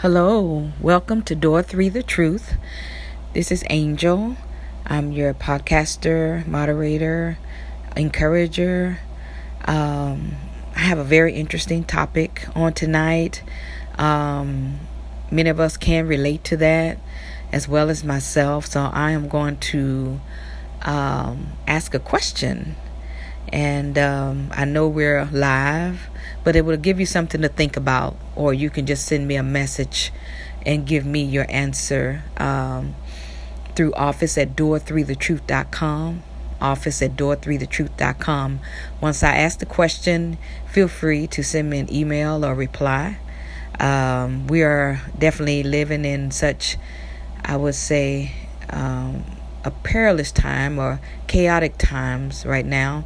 Hello, welcome to Door 3 The Truth. This is Angel. I'm your podcaster, moderator, encourager. Um, I have a very interesting topic on tonight. Um, many of us can relate to that as well as myself, so I am going to um, ask a question. And um, I know we're live but it will give you something to think about, or you can just send me a message and give me your answer um, through office at door3thetruth.com. Office at door3thetruth.com. Once I ask the question, feel free to send me an email or reply. Um, we are definitely living in such, I would say, um, a perilous time or chaotic times right now.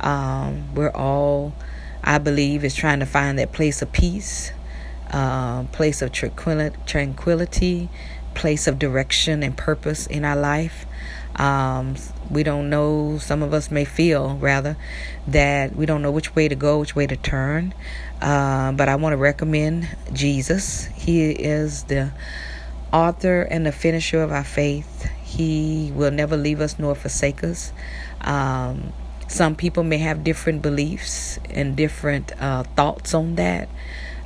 Um, we're all I believe, is trying to find that place of peace, uh, place of tranquility, place of direction and purpose in our life. Um, we don't know, some of us may feel rather, that we don't know which way to go, which way to turn. Uh, but I want to recommend Jesus. He is the author and the finisher of our faith. He will never leave us nor forsake us. Um, some people may have different beliefs and different uh, thoughts on that,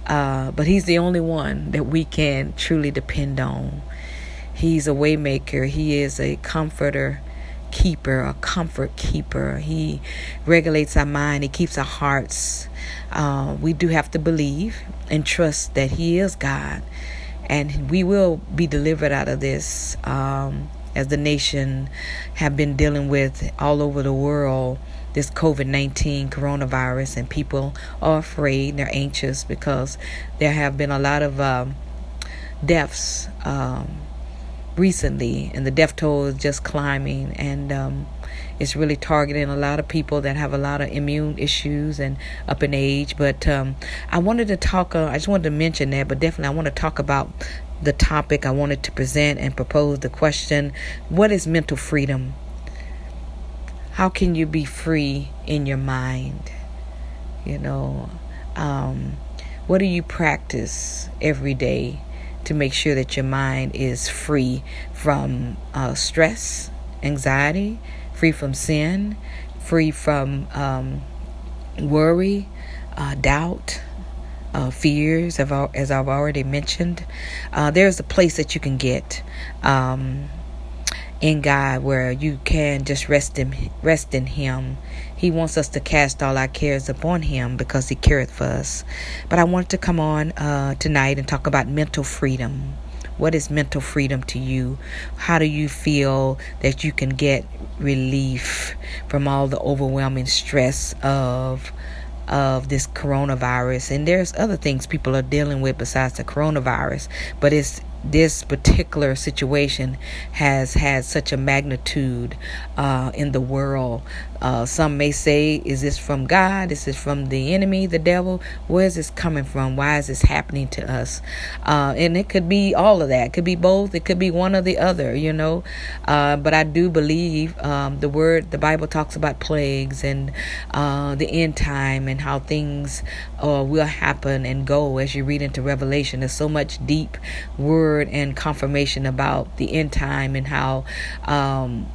uh, but He's the only one that we can truly depend on. He's a waymaker. He is a comforter, keeper, a comfort keeper. He regulates our mind. He keeps our hearts. Uh, we do have to believe and trust that He is God, and we will be delivered out of this. Um, as the nation have been dealing with all over the world this COVID 19 coronavirus, and people are afraid, they're anxious because there have been a lot of um, deaths um, recently, and the death toll is just climbing, and um, it's really targeting a lot of people that have a lot of immune issues and up in age. But um, I wanted to talk, uh, I just wanted to mention that, but definitely I want to talk about the topic I wanted to present and propose the question what is mental freedom? How can you be free in your mind? You know, um, what do you practice every day to make sure that your mind is free from uh, stress, anxiety, free from sin, free from um, worry, uh, doubt? Uh, fears, as I've already mentioned, uh, there's a place that you can get. Um, in God where you can just rest in rest in him. He wants us to cast all our cares upon him because he careth for us. But I want to come on uh, tonight and talk about mental freedom. What is mental freedom to you? How do you feel that you can get relief from all the overwhelming stress of of this coronavirus and there's other things people are dealing with besides the coronavirus but it's this particular situation has had such a magnitude uh, in the world. Uh, some may say, Is this from God? Is this from the enemy, the devil? Where is this coming from? Why is this happening to us? Uh, and it could be all of that. It could be both. It could be one or the other, you know. Uh, but I do believe um, the word, the Bible talks about plagues and uh, the end time and how things uh, will happen and go as you read into Revelation. There's so much deep word word and confirmation about the end time and how um,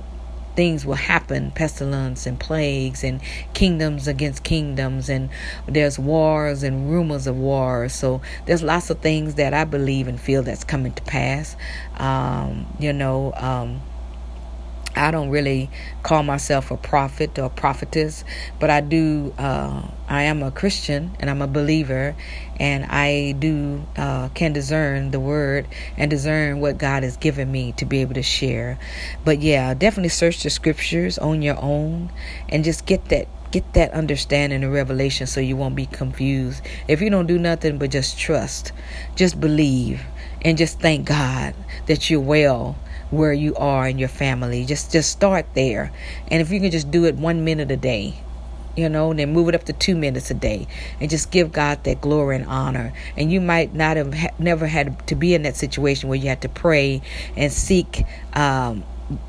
things will happen pestilence and plagues and kingdoms against kingdoms and there's wars and rumors of wars so there's lots of things that i believe and feel that's coming to pass. Um, you know um, I don't really call myself a prophet or prophetess, but I do. Uh, I am a Christian and I'm a believer, and I do uh, can discern the word and discern what God has given me to be able to share. But yeah, definitely search the scriptures on your own and just get that get that understanding and revelation so you won't be confused. If you don't do nothing but just trust, just believe, and just thank God that you're well where you are in your family. Just just start there. And if you can just do it 1 minute a day, you know, and then move it up to 2 minutes a day and just give God that glory and honor. And you might not have ha- never had to be in that situation where you had to pray and seek um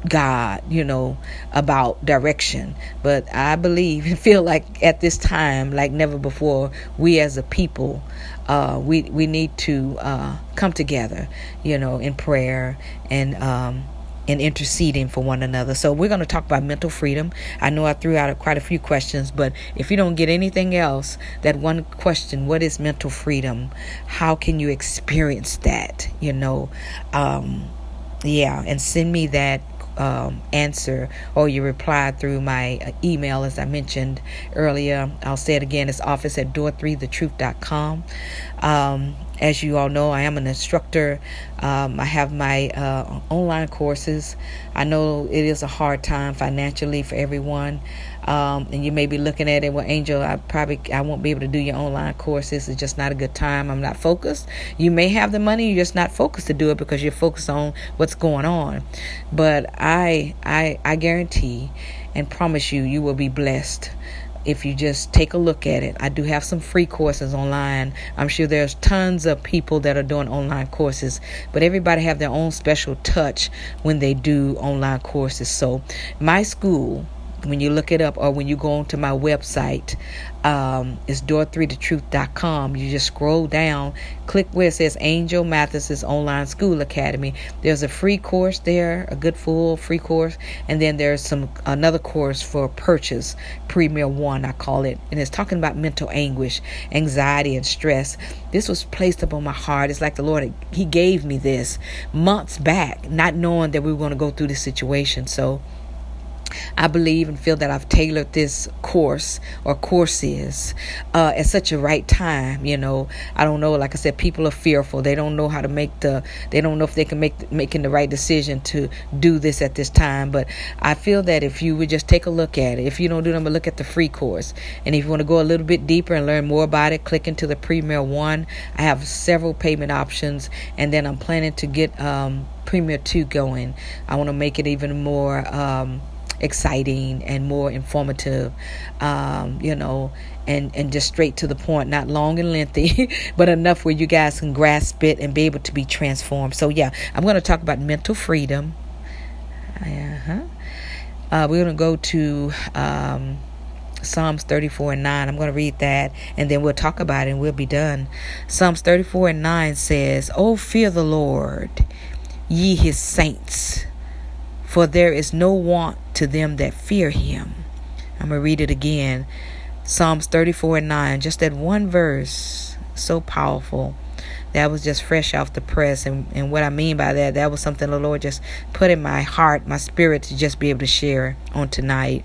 God, you know, about direction. But I believe and feel like at this time, like never before, we as a people uh, we we need to uh, come together, you know, in prayer and. Um, and interceding for one another. So we're going to talk about mental freedom. I know I threw out quite a few questions, but if you don't get anything else, that one question, what is mental freedom? How can you experience that? You know, um, yeah, and send me that um, answer or you reply through my uh, email, as I mentioned earlier. I'll say it again. It's office at door3thetruth.com. Um, as you all know, I am an instructor. Um, I have my uh, online courses. I know it is a hard time financially for everyone. Um, and you may be looking at it, well, Angel, I probably I won't be able to do your online courses. It's just not a good time. I'm not focused. You may have the money, you're just not focused to do it because you're focused on what's going on. But I I I guarantee and promise you, you will be blessed if you just take a look at it. I do have some free courses online. I'm sure there's tons of people that are doing online courses, but everybody have their own special touch when they do online courses. So, my school when you look it up or when you go onto my website, um, it's door3thetruth.com. You just scroll down, click where it says Angel Mathis's Online School Academy. There's a free course there, a good full free course, and then there's some another course for purchase, Premier One, I call it, and it's talking about mental anguish, anxiety, and stress. This was placed upon my heart. It's like the Lord He gave me this months back, not knowing that we were going to go through this situation. So I believe and feel that I've tailored this course or courses uh, at such a right time. You know, I don't know. Like I said, people are fearful. They don't know how to make the. They don't know if they can make making the right decision to do this at this time. But I feel that if you would just take a look at it, if you don't do them, look at the free course, and if you want to go a little bit deeper and learn more about it, click into the Premier One. I have several payment options, and then I'm planning to get um, Premier Two going. I want to make it even more. Um, exciting and more informative, um, you know, and, and just straight to the point, not long and lengthy, but enough where you guys can grasp it and be able to be transformed. So, yeah, I'm going to talk about mental freedom. Uh-huh. Uh, we're going to go to. Um, Psalms 34 and 9. I'm going to read that and then we'll talk about it and we'll be done. Psalms 34 and 9 says, Oh, fear the Lord, ye his saints, for there is no want to them that fear him. I'm going to read it again. Psalms 34 and 9. Just that one verse, so powerful. That was just fresh off the press. And, and what I mean by that, that was something the Lord just put in my heart, my spirit to just be able to share on tonight.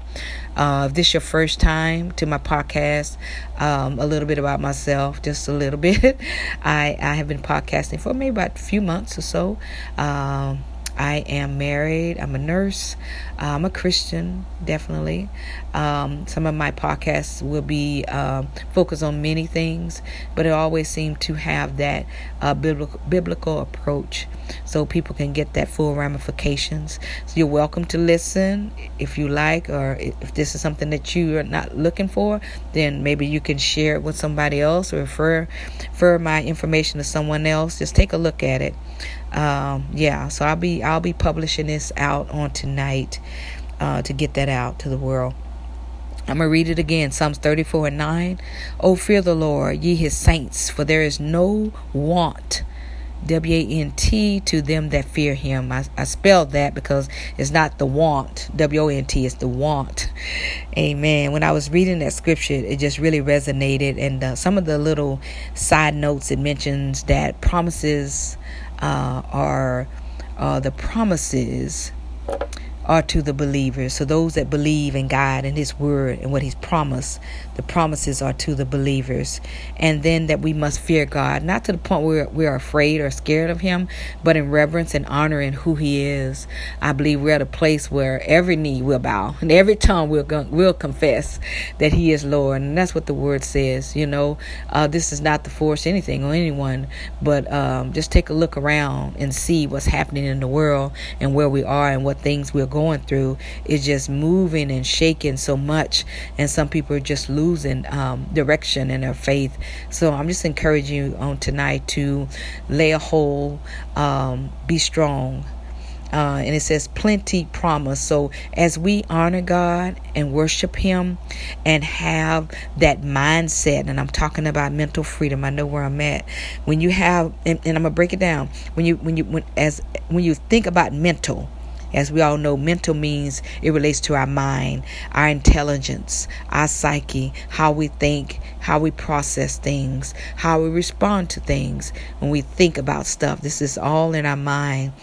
Uh, if this is your first time to my podcast, um, a little bit about myself, just a little bit. I, I have been podcasting for maybe about a few months or so. Um, I am married. I'm a nurse. I'm a Christian, definitely. Um, some of my podcasts will be uh, focused on many things, but it always seemed to have that uh, biblical, biblical approach so people can get that full ramifications. So you're welcome to listen if you like, or if this is something that you are not looking for, then maybe you can share it with somebody else or refer, refer my information to someone else. Just take a look at it um, yeah, so I'll be I'll be publishing this out on tonight uh, to get that out to the world. I'm going to read it again. Psalms 34 and 9. Oh, fear the Lord, ye his saints, for there is no want. W A N T to them that fear him. I, I spelled that because it's not the want. W O N T, it's the want. Amen. When I was reading that scripture, it just really resonated. And uh, some of the little side notes it mentions that promises uh, are uh, the promises are to the believers. So those that believe in God and His Word and what He's promised, the promises are to the believers. And then that we must fear God, not to the point where we're afraid or scared of Him, but in reverence and honor in who He is. I believe we're at a place where every knee will bow and every tongue will will confess that He is Lord, and that's what the Word says. You know, uh, this is not to force anything on anyone, but um, just take a look around and see what's happening in the world and where we are and what things we're going through is just moving and shaking so much, and some people are just losing um, direction in their faith. So I'm just encouraging you on tonight to lay a hold, um, be strong. uh, and it says plenty promise. So as we honor God and worship Him and have that mindset, and I'm talking about mental freedom. I know where I'm at. When you have, and, and I'm gonna break it down. When you when you when as when you think about mental, as we all know, mental means it relates to our mind, our intelligence, our psyche, how we think, how we process things, how we respond to things when we think about stuff. This is all in our mind.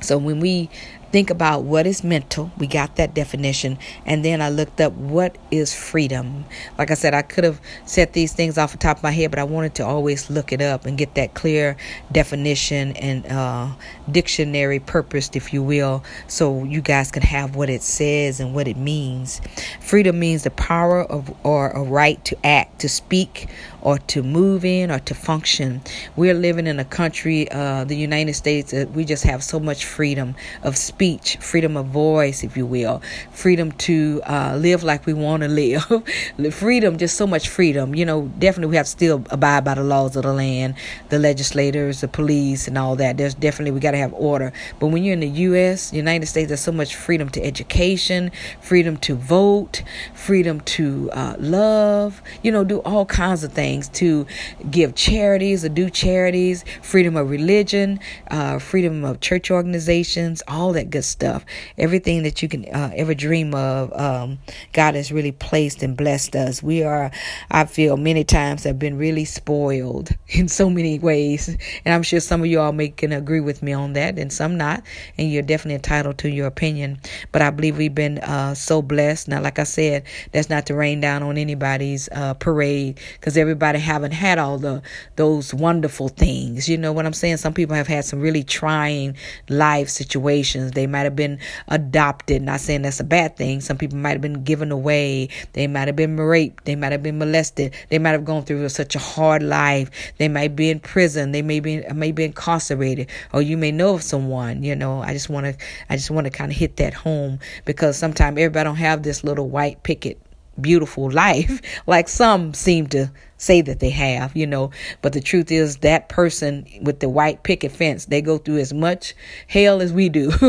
So when we think about what is mental. We got that definition. And then I looked up what is freedom. Like I said, I could have set these things off the top of my head, but I wanted to always look it up and get that clear definition and uh, dictionary purpose, if you will, so you guys can have what it says and what it means. Freedom means the power of or a right to act, to speak, or to move in or to function. We're living in a country, uh, the United States, uh, we just have so much freedom of speech, freedom of voice, if you will, freedom to uh, live like we want to live, freedom, just so much freedom. You know, definitely we have to still abide by the laws of the land, the legislators, the police, and all that. There's definitely, we got to have order. But when you're in the U.S., United States, there's so much freedom to education, freedom to vote, freedom to uh, love, you know, do all kinds of things things to give charities or do charities, freedom of religion, uh, freedom of church organizations, all that good stuff. Everything that you can uh, ever dream of, um, God has really placed and blessed us. We are, I feel, many times have been really spoiled in so many ways. And I'm sure some of you all may can agree with me on that and some not. And you're definitely entitled to your opinion. But I believe we've been uh, so blessed. Now, like I said, that's not to rain down on anybody's uh, parade because everybody everybody haven't had all the those wonderful things. You know what I'm saying? Some people have had some really trying life situations. They might have been adopted. Not saying that's a bad thing. Some people might have been given away. They might have been raped. They might have been molested. They might have gone through such a hard life. They might be in prison. They may be may be incarcerated. Or you may know of someone. You know, I just want to I just want to kind of hit that home because sometimes everybody don't have this little white picket beautiful life like some seem to say that they have, you know. But the truth is, that person with the white picket fence, they go through as much hell as we do,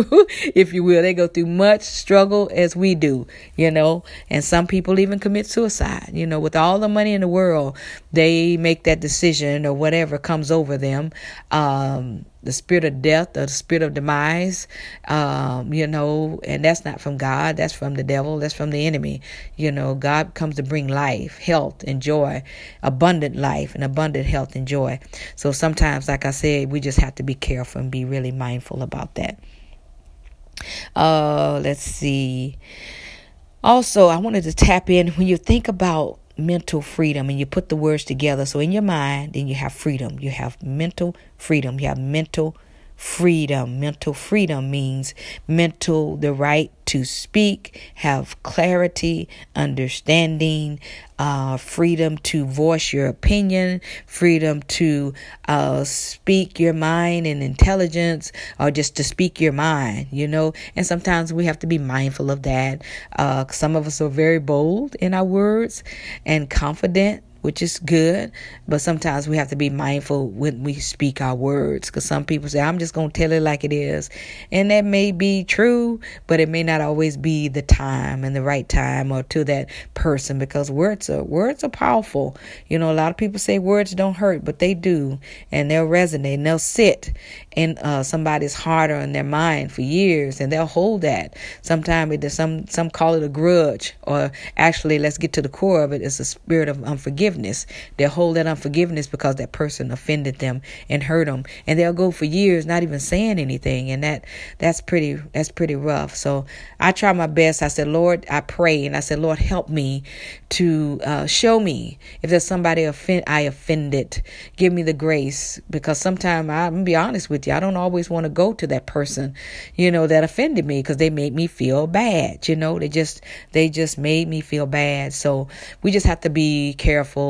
if you will. They go through much struggle as we do, you know. And some people even commit suicide, you know. With all the money in the world, they make that decision or whatever comes over them. Um, the spirit of death or the spirit of demise, um, you know, and that's not from God. That's from the devil. That's from the enemy. You know, God comes to bring life, health, and joy, abundant life, and abundant health and joy. So sometimes, like I said, we just have to be careful and be really mindful about that. Uh, let's see. Also, I wanted to tap in when you think about mental freedom and you put the words together. So in your mind, then you have freedom. You have mental freedom. You have mental freedom. Mental freedom means mental, the right to speak, have clarity, understanding, uh, freedom to voice your opinion, freedom to uh, speak your mind and intelligence, or just to speak your mind, you know. And sometimes we have to be mindful of that. Uh, some of us are very bold in our words and confident which is good. But sometimes we have to be mindful when we speak our words because some people say, I'm just going to tell it like it is. And that may be true, but it may not always be the time and the right time or to that person because words are, words are powerful. You know, a lot of people say words don't hurt, but they do. And they'll resonate and they'll sit in uh, somebody's heart or in their mind for years and they'll hold that. Sometimes it some, some call it a grudge or actually, let's get to the core of it. It's a spirit of unforgiveness They'll hold that unforgiveness because that person offended them and hurt them, and they'll go for years not even saying anything, and that that's pretty that's pretty rough. So I try my best. I said, Lord, I pray, and I said, Lord, help me to uh, show me if there's somebody offend I offended. Give me the grace because sometimes I'm gonna be honest with you, I don't always want to go to that person, you know, that offended me because they made me feel bad. You know, they just they just made me feel bad. So we just have to be careful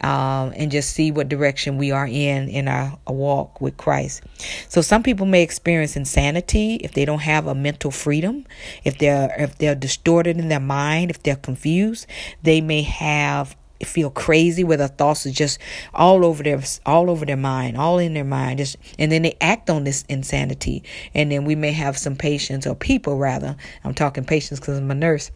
um, and just see what direction we are in in our walk with Christ. So some people may experience insanity if they don't have a mental freedom, if they're if they're distorted in their mind, if they're confused, they may have feel crazy where their thoughts are just all over their all over their mind all in their mind just and then they act on this insanity and then we may have some patients or people rather i'm talking patients because i'm a nurse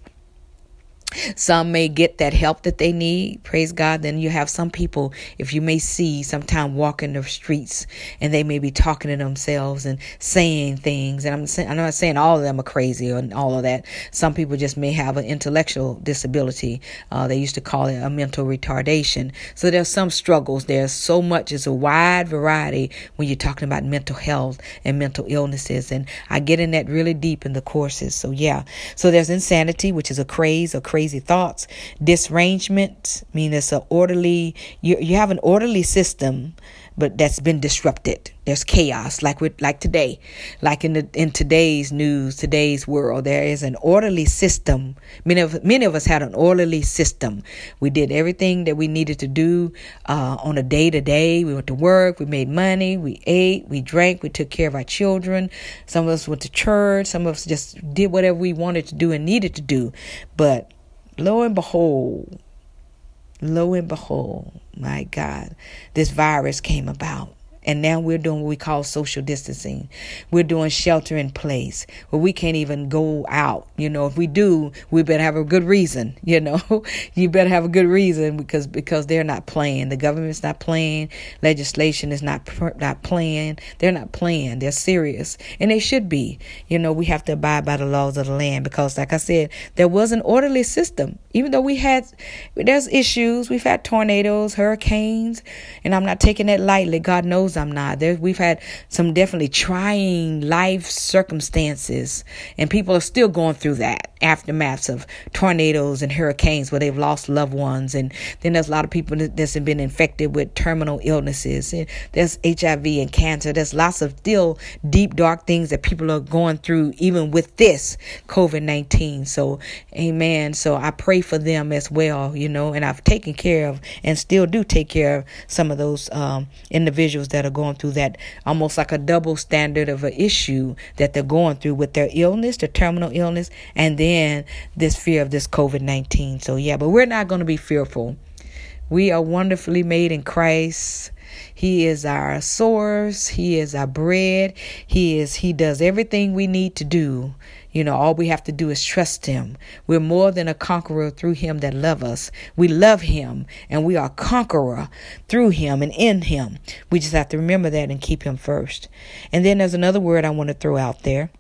some may get that help that they need. Praise God. Then you have some people, if you may see sometime walking the streets and they may be talking to themselves and saying things. And I'm, saying, I'm not saying all of them are crazy and all of that. Some people just may have an intellectual disability. Uh, they used to call it a mental retardation. So there's some struggles. There's so much. It's a wide variety when you're talking about mental health and mental illnesses. And I get in that really deep in the courses. So yeah. So there's insanity, which is a craze or crazy crazy thoughts. Disarrangement, I mean it's an orderly you you have an orderly system, but that's been disrupted. There's chaos, like with like today, like in the in today's news, today's world. There is an orderly system. Many of many of us had an orderly system. We did everything that we needed to do uh, on a day to day. We went to work, we made money, we ate, we drank, we took care of our children. Some of us went to church. Some of us just did whatever we wanted to do and needed to do, but lo and behold, lo and behold, my God, this virus came about. And now we're doing what we call social distancing. We're doing shelter in place where we can't even go out. You know, if we do, we better have a good reason. You know, you better have a good reason because because they're not playing. The government's not playing. Legislation is not not playing. They're not playing. They're serious, and they should be. You know, we have to abide by the laws of the land because, like I said, there was an orderly system. Even though we had, there's issues. We've had tornadoes, hurricanes, and I'm not taking that lightly. God knows knows I'm not. There, we've had some definitely trying life circumstances, and people are still going through that aftermaths of tornadoes and hurricanes where they've lost loved ones. And then there's a lot of people that's been infected with terminal illnesses. And there's HIV and cancer. There's lots of still deep, dark things that people are going through, even with this COVID 19. So, amen. So I pray for them as well, you know, and I've taken care of and still do take care of some of those um, individuals that are going through that almost like a double standard of an issue that they're going through with their illness, the terminal illness, and then this fear of this COVID 19. So, yeah, but we're not going to be fearful. We are wonderfully made in Christ. He is our source. He is our bread. He is he does everything we need to do you know, all we have to do is trust him. We're more than a conqueror through him that love us. We love him and we are conqueror through him and in him. We just have to remember that and keep him first. And then there's another word I want to throw out there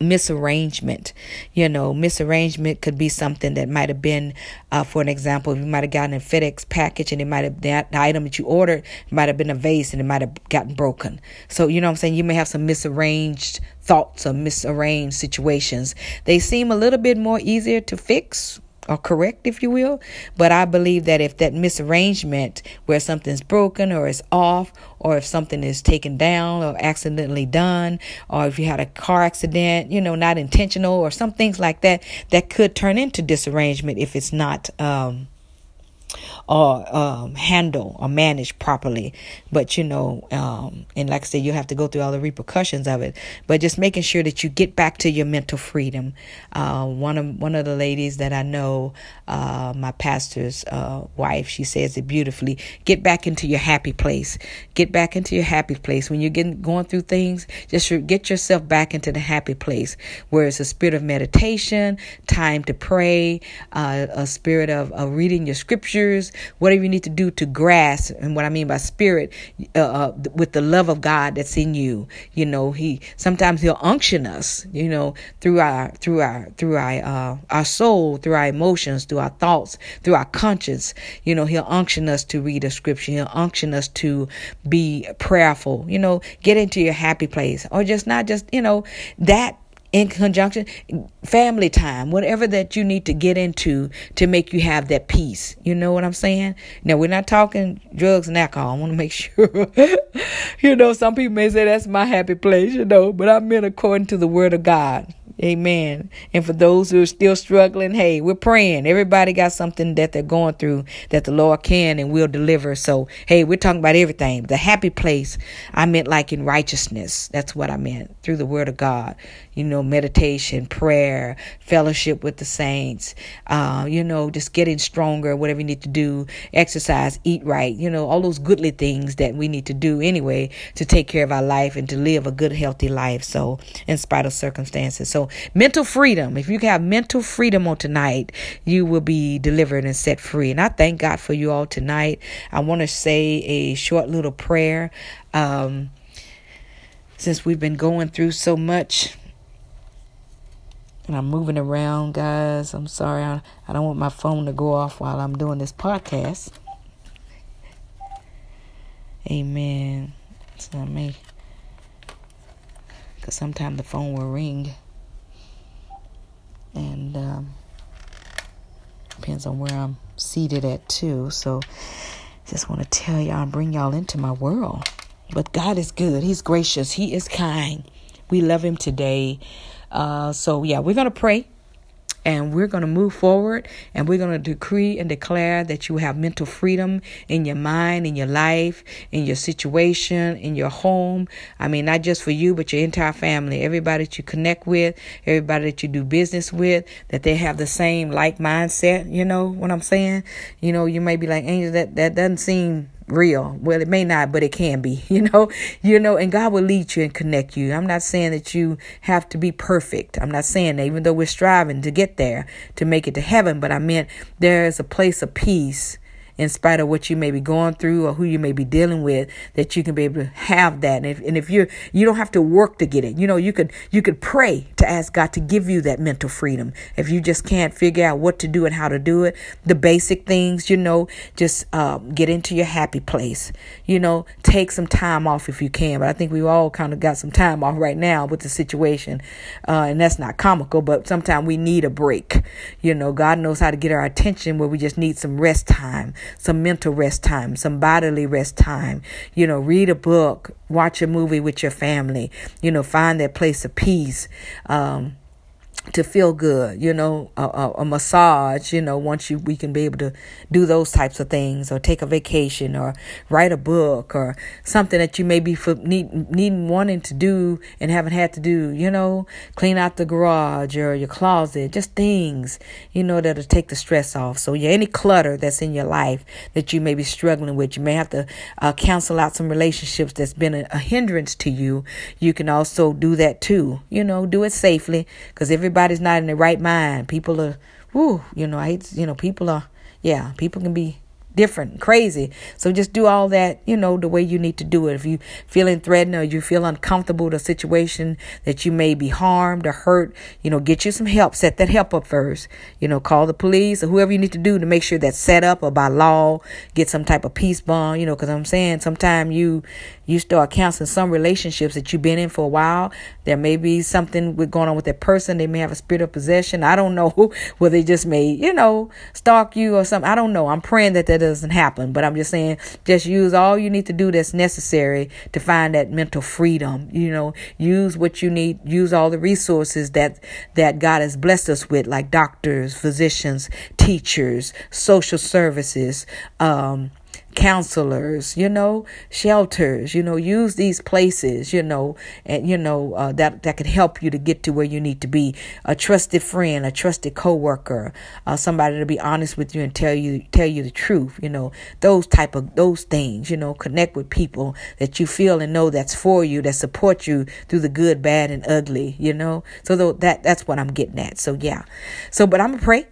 misarrangement. You know, misarrangement could be something that might have been, uh, for an example, you might have gotten a FedEx package and it might have, that the item that you ordered might have been a vase and it might have gotten broken. So, you know I'm saying? You may have some misarranged thoughts or misarranged situations. They seem a little bit more easier to fix or correct, if you will. But I believe that if that misarrangement where something's broken or is off, or if something is taken down or accidentally done, or if you had a car accident, you know, not intentional, or some things like that, that could turn into disarrangement if it's not um, or um, handle or manage properly. But you know, um, and like I said, you have to go through all the repercussions of it. But just making sure that you get back to your mental freedom. Uh, one of one of the ladies that I know, uh, my pastor's uh, wife, she says it beautifully. Get back into your happy place. Get back into your happy place when you're getting going through things. Just get yourself back into the happy place where it's a spirit of meditation, time to pray, uh, a spirit of, of reading your scriptures whatever you need to do to grasp, and what I mean by spirit, uh, uh, with the love of God that's in you. You know, He sometimes He'll unction us. You know, through our through our through our uh, our soul, through our emotions, through our thoughts, through our conscience. You know, He'll unction us to read a scripture. He'll unction us to be prayerful. You know, get into your happy place, or just not just you know that in conjunction family time whatever that you need to get into to make you have that peace. You know what i'm saying? Now we're not talking drugs and alcohol. I want to make sure you know some people may say that's my happy place you know but i meant according to the word of god Amen. And for those who are still struggling, hey, we're praying. Everybody got something that they're going through that the Lord can and will deliver. So, hey, we're talking about everything. The happy place, I meant like in righteousness. That's what I meant through the word of God. You know, meditation, prayer, fellowship with the saints, uh, you know, just getting stronger, whatever you need to do, exercise, eat right, you know, all those goodly things that we need to do anyway to take care of our life and to live a good, healthy life. So, in spite of circumstances. So, mental freedom. If you have mental freedom on tonight, you will be delivered and set free. And I thank God for you all tonight. I want to say a short little prayer. Um, since we've been going through so much and I'm moving around, guys. I'm sorry. I, I don't want my phone to go off while I'm doing this podcast. Amen. It's not me. because sometimes the phone will ring and um, depends on where I'm seated at too. So just want to tell y'all, and bring y'all into my world. But God is good. He's gracious. He is kind. We love Him today. Uh, so yeah, we're gonna pray and we're going to move forward and we're going to decree and declare that you have mental freedom in your mind, in your life, in your situation, in your home. I mean, not just for you, but your entire family, everybody that you connect with, everybody that you do business with, that they have the same like mindset. You know what I'm saying? You know, you may be like, Angel, that, that doesn't seem real. Well, it may not, but it can be, you know, you know, and God will lead you and connect you. I'm not saying that you have to be perfect. I'm not saying that even though we're striving to get there, to make it to heaven, but I meant there is a place of peace in spite of what you may be going through or who you may be dealing with, that you can be able to have that. And if, and if you're, you don't have to work to get it. You know, you could, you could pray to ask God to give you that mental freedom. If you just can't figure out what to do and how to do it, the basic things, you know, just um, get into your happy place. You know, take some time off if you can. But I think we all kind of got some time off right now with the situation. Uh, and that's not comical, but sometimes we need a break. You know, God knows how to get our attention where we just need some rest time some mental rest time, some bodily rest time. You know, read a book, watch a movie with your family, you know, find that place of peace. Um, to feel good, you know, a, a, a, massage, you know, once you we can be able to do those types of things, or take a vacation, or write a book, or something that you may be for, need needing wanting to do and haven't had to do, you know, clean out the garage or your closet, just things, you know, that'll take the stress off. So yeah, any clutter that's in your life that you may be struggling with, you may have to uh, cancel out some relationships that's been a, a hindrance to you. You can also do that too, you know, do it safely because every everybody's not in the right mind. People are, whoo, you know, I hate, you know, people are, yeah, people can be different, crazy. So just do all that, you know, the way you need to do it. If you feeling threatened or you feel uncomfortable with a situation that you may be harmed or hurt, you know, get you some help. Set that help up first. You know, call the police or whoever you need to do to make sure that's set up or by law, get some type of peace bond, you know, because I'm saying sometimes you you start counseling some relationships that you've been in for a while. There may be something going on with that person. They may have a spirit of possession. I don't know whether they just may, you know, stalk you or something. I don't know. I'm praying that that doesn't happen, but I'm just saying, just use all you need to do that's necessary to find that mental freedom. You know, use what you need. Use all the resources that that God has blessed us with, like doctors, physicians, teachers, social services. Um, counselors, you know, shelters, you know, use these places, you know, and you know uh, that that could help you to get to where you need to be. A trusted friend, a trusted coworker, uh, somebody to be honest with you and tell you tell you the truth, you know, those type of those things, you know, connect with people that you feel and know that's for you, that support you through the good, bad, and ugly, you know. So that that's what I'm getting at. So yeah, so but I'm gonna pray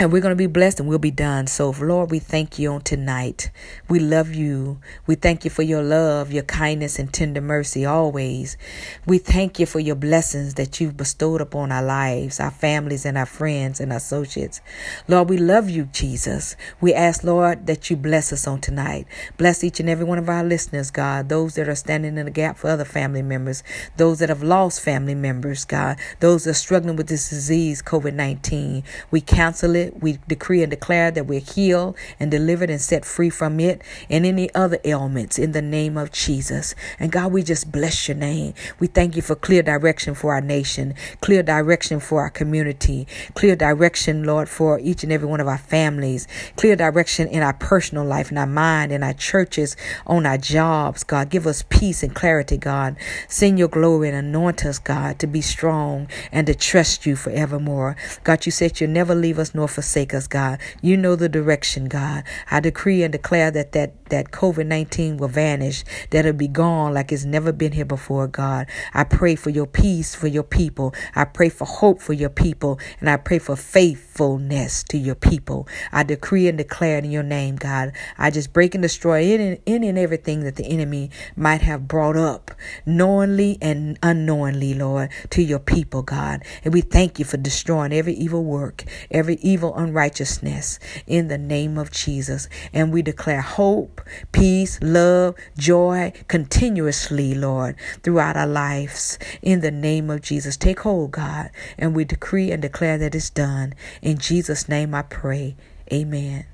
and we're going to be blessed and we'll be done. So, Lord, we thank you on tonight. We love you. We thank you for your love, your kindness, and tender mercy always. We thank you for your blessings that you've bestowed upon our lives, our families, and our friends and associates. Lord, we love you, Jesus. We ask, Lord, that you bless us on tonight. Bless each and every one of our listeners, God. Those that are standing in the gap for other family members, those that have lost family members, God. Those that are struggling with this disease, COVID 19. We cancel it We decree and declare that we're healed and delivered and set free from it and any other ailments in the name of Jesus. And God, we just bless your name. We thank you for clear direction for our nation, clear direction for our community, clear direction, Lord, for each and every one of our families, clear direction in our personal life, in our mind, in our churches, on our jobs, God. Give us peace and clarity, God. Send your glory and anoint us, God, to be strong and to trust you forevermore. God, you said you'll never leave us nor forsake us, God. You know the direction, God. I decree and declare that that, that COVID 19 will vanish, that it'll be gone like it's never been here before, God. I pray for your peace for your people. I pray for hope for your people. And I pray for faithfulness to your people. I decree and declare in your name, God. I just break and destroy any and everything that the enemy might have brought up knowingly and unknowingly, Lord, to your people, God. And we thank you for destroying every evil work, every evil unrighteousness in the name of Jesus. And we declare hope, peace, love, joy continuously, Lord, throughout our lives in the name of Jesus. Take hold, God, and we decree and declare that it's done. In Jesus' name I pray. Amen.